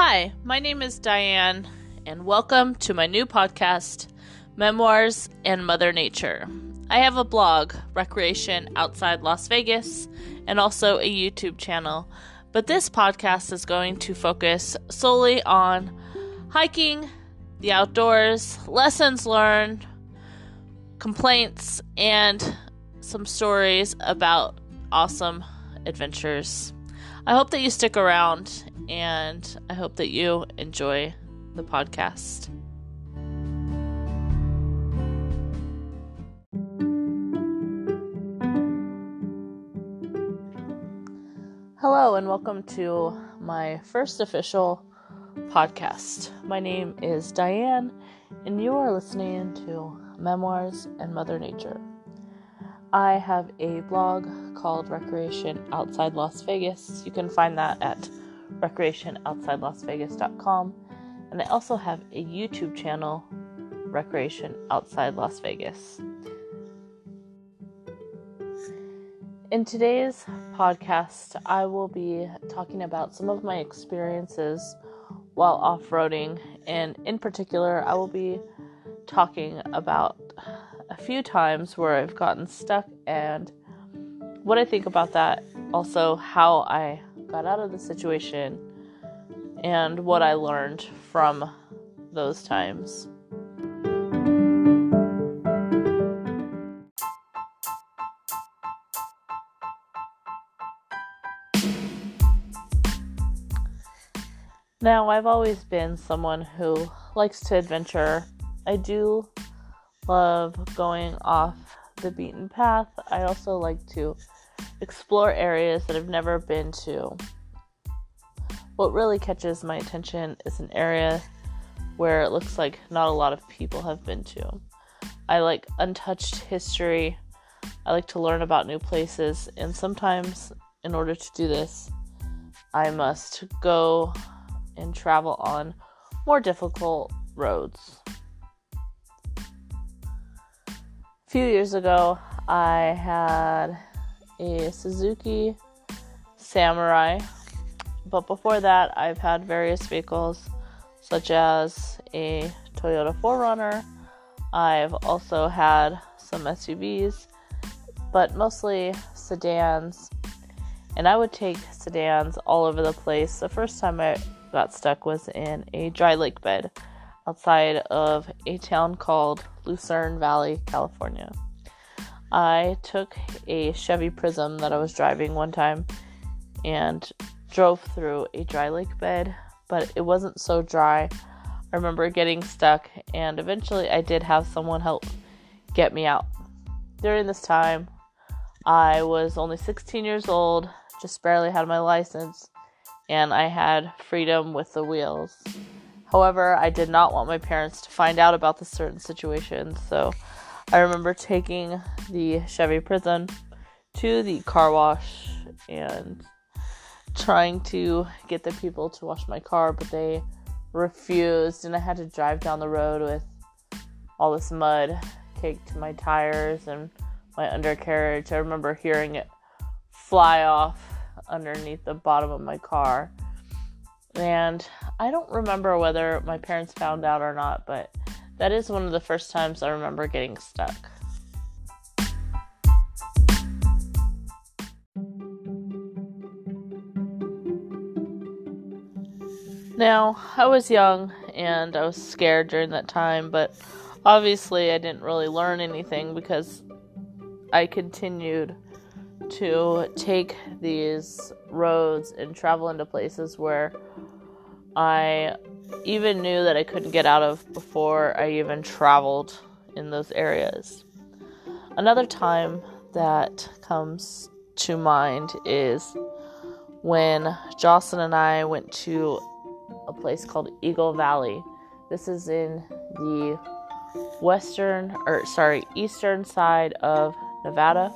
Hi, my name is Diane, and welcome to my new podcast, Memoirs and Mother Nature. I have a blog, Recreation Outside Las Vegas, and also a YouTube channel, but this podcast is going to focus solely on hiking, the outdoors, lessons learned, complaints, and some stories about awesome adventures. I hope that you stick around and I hope that you enjoy the podcast. Hello, and welcome to my first official podcast. My name is Diane, and you are listening to Memoirs and Mother Nature. I have a blog called Recreation Outside Las Vegas. You can find that at recreationoutsidelasvegas.com. And I also have a YouTube channel, Recreation Outside Las Vegas. In today's podcast, I will be talking about some of my experiences while off roading, and in particular, I will be talking about few times where I've gotten stuck and what I think about that, also, how I got out of the situation, and what I learned from those times. Now, I've always been someone who likes to adventure. I do love going off the beaten path. I also like to explore areas that I've never been to. What really catches my attention is an area where it looks like not a lot of people have been to. I like untouched history. I like to learn about new places, and sometimes, in order to do this, I must go and travel on more difficult roads. Few years ago, I had a Suzuki Samurai. But before that, I've had various vehicles such as a Toyota 4Runner. I've also had some SUVs, but mostly sedans. And I would take sedans all over the place. The first time I got stuck was in a dry lake bed outside of a town called Lucerne Valley, California. I took a Chevy Prizm that I was driving one time and drove through a dry lake bed, but it wasn't so dry. I remember getting stuck, and eventually I did have someone help get me out. During this time, I was only 16 years old, just barely had my license, and I had freedom with the wheels. However, I did not want my parents to find out about this certain situation, so I remember taking the Chevy Prizm to the car wash and trying to get the people to wash my car, but they refused, and I had to drive down the road with all this mud caked to my tires and my undercarriage. I remember hearing it fly off underneath the bottom of my car. And I don't remember whether my parents found out or not, but that is one of the first times I remember getting stuck. Now, I was young and I was scared during that time, but obviously I didn't really learn anything because I continued to take these roads and travel into places where I even knew that I couldn't get out of before I even traveled in those areas. Another time that comes to mind is when Jocelyn and I went to a place called Eagle Valley. This is in the western or sorry, eastern side of Nevada.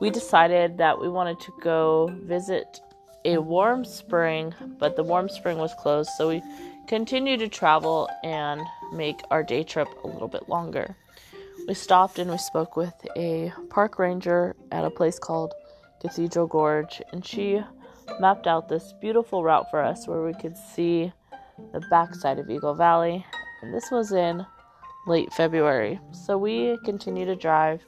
We decided that we wanted to go visit a warm spring, but the warm spring was closed, so we continued to travel and make our day trip a little bit longer. We stopped and we spoke with a park ranger at a place called Cathedral Gorge, and she mapped out this beautiful route for us where we could see the backside of Eagle Valley. And this was in late February. So we continued to drive.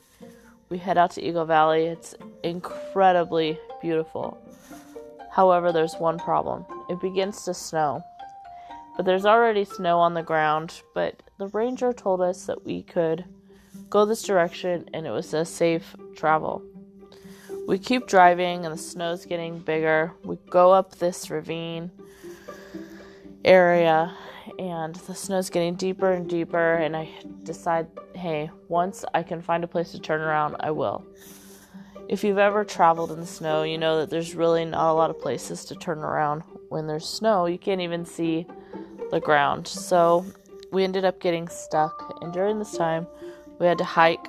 We head out to Eagle Valley. It's incredibly beautiful. However, there's one problem it begins to snow. But there's already snow on the ground, but the ranger told us that we could go this direction and it was a safe travel. We keep driving and the snow's getting bigger. We go up this ravine area and the snow's getting deeper and deeper and I decide, hey, once I can find a place to turn around, I will. If you've ever traveled in the snow, you know that there's really not a lot of places to turn around. When there's snow, you can't even see the ground. So we ended up getting stuck, and during this time, we had to hike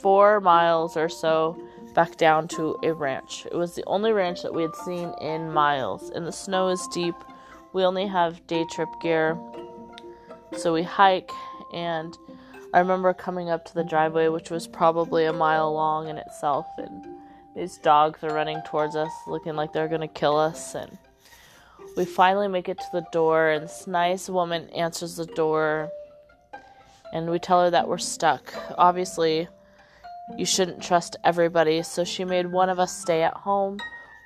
four miles or so back down to a ranch. It was the only ranch that we had seen in miles, and the snow is deep. We only have day trip gear, so we hike, and I remember coming up to the driveway, which was probably a mile long in itself, and these dogs are running towards us, looking like they're gonna kill us, and we finally make it to the door, and this nice woman answers the door, and we tell her that we're stuck. Obviously, you shouldn't trust everybody, so she made one of us stay at home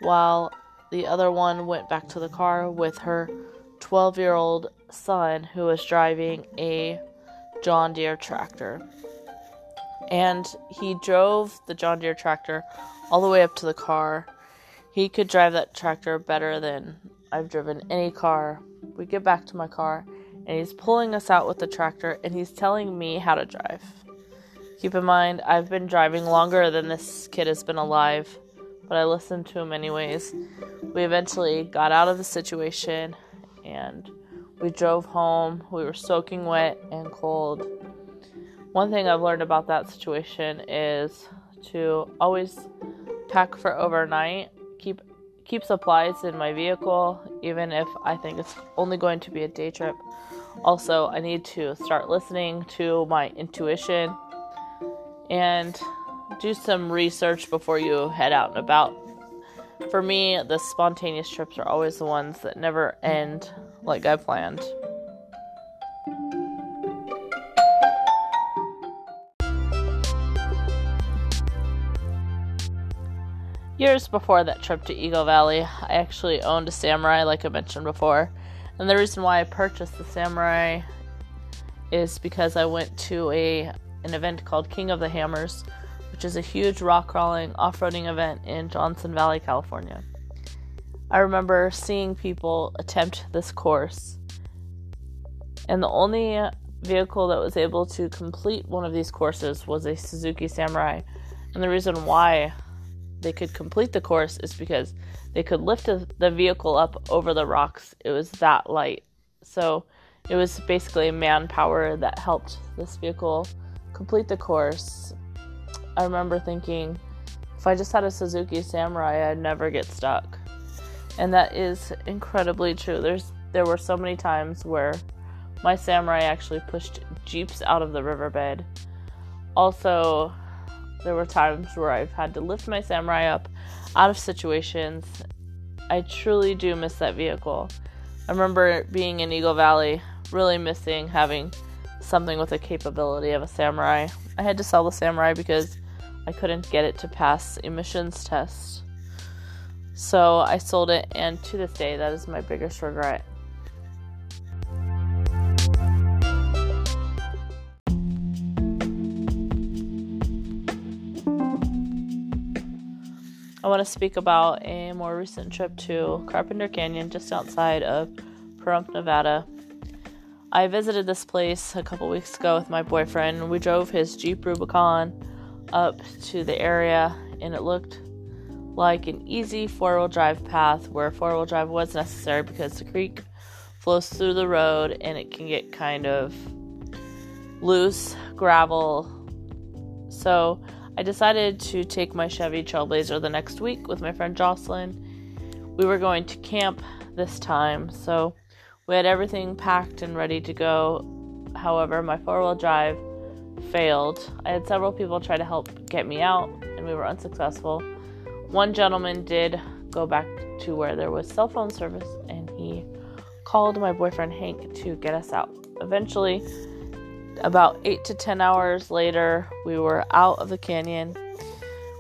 while the other one went back to the car with her 12 year old son who was driving a John Deere tractor. And he drove the John Deere tractor all the way up to the car. He could drive that tractor better than I've driven any car. We get back to my car, and he's pulling us out with the tractor, and he's telling me how to drive. Keep in mind, I've been driving longer than this kid has been alive, but I listened to him anyways. We eventually got out of the situation, and we drove home. We were soaking wet and cold. One thing I've learned about that situation is to always pack for overnight. Keep keep supplies in my vehicle, even if I think it's only going to be a day trip. Also, I need to start listening to my intuition and do some research before you head out and about. For me, the spontaneous trips are always the ones that never end like I planned. Years before that trip to Eagle Valley, I actually owned a Samurai, like I mentioned before. And the reason why I purchased the Samurai is because I went to a an event called King of the Hammers, which is a huge rock crawling off-roading event in Johnson Valley, California. I remember seeing people attempt this course, and the only vehicle that was able to complete one of these courses was a Suzuki Samurai. And the reason why they could complete the course is because they could lift the vehicle up over the rocks. It was that light. So it was basically manpower that helped this vehicle complete the course. I remember thinking, if I just had a Suzuki Samurai, I'd never get stuck and that is incredibly true. There's there were so many times where my samurai actually pushed jeeps out of the riverbed. Also, there were times where I've had to lift my samurai up out of situations. I truly do miss that vehicle. I remember being in Eagle Valley, really missing having something with the capability of a samurai. I had to sell the samurai because I couldn't get it to pass emissions tests. So I sold it, and to this day, that is my biggest regret. I want to speak about a more recent trip to Carpenter Canyon just outside of Pahrump, Nevada. I visited this place a couple weeks ago with my boyfriend. We drove his Jeep Rubicon up to the area and it looked like an easy four wheel drive path where four wheel drive was necessary because the creek flows through the road and it can get kind of loose gravel. So I decided to take my Chevy Trailblazer the next week with my friend Jocelyn. We were going to camp this time, so we had everything packed and ready to go. However, my four wheel drive failed. I had several people try to help get me out, and we were unsuccessful. One gentleman did go back to where there was cell phone service and he called my boyfriend Hank to get us out. Eventually, about 8 to 10 hours later, we were out of the canyon.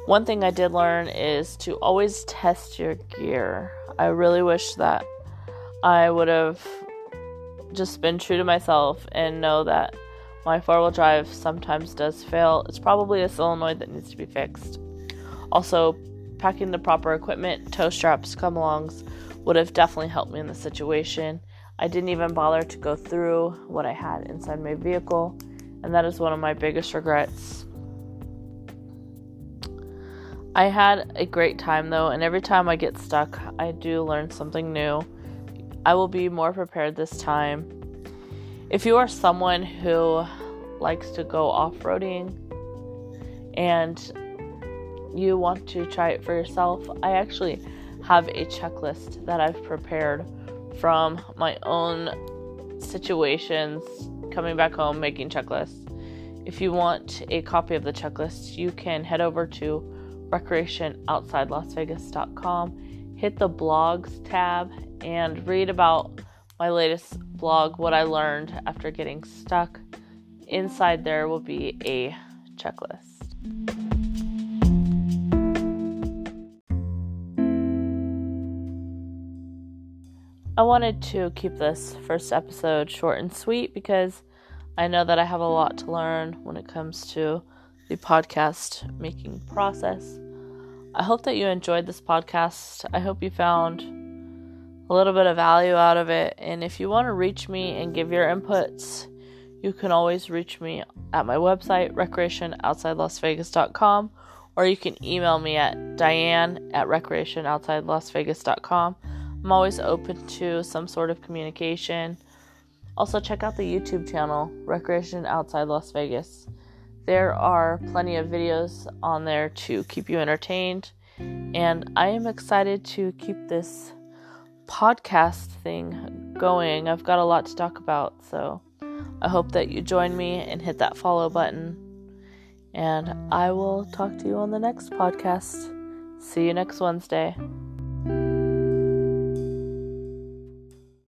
One thing I did learn is to always test your gear. I really wish that I would have just been true to myself and know that my four wheel drive sometimes does fail. It's probably a solenoid that needs to be fixed. Also, packing the proper equipment, tow straps, come alongs would have definitely helped me in the situation. I didn't even bother to go through what I had inside my vehicle, and that is one of my biggest regrets. I had a great time though, and every time I get stuck, I do learn something new. I will be more prepared this time. If you are someone who likes to go off roading and you want to try it for yourself, I actually have a checklist that I've prepared from my own situations coming back home making checklists. If you want a copy of the checklist, you can head over to recreationoutsidelasvegas.com, hit the blogs tab, and read about my latest blog, what I learned after getting stuck. Inside there will be a checklist. I wanted to keep this first episode short and sweet because I know that I have a lot to learn when it comes to the podcast making process. I hope that you enjoyed this podcast. I hope you found a little bit of value out of it. And if you want to reach me and give your inputs, you can always reach me at my website, recreationoutsidelasvegas.com, or you can email me at diane at recreationoutsidelasvegas.com. I'm always open to some sort of communication. Also, check out the YouTube channel, Recreation Outside Las Vegas. There are plenty of videos on there to keep you entertained, and I am excited to keep this podcast thing going. I've got a lot to talk about, so I hope that you join me and hit that follow button. And I will talk to you on the next podcast. See you next Wednesday.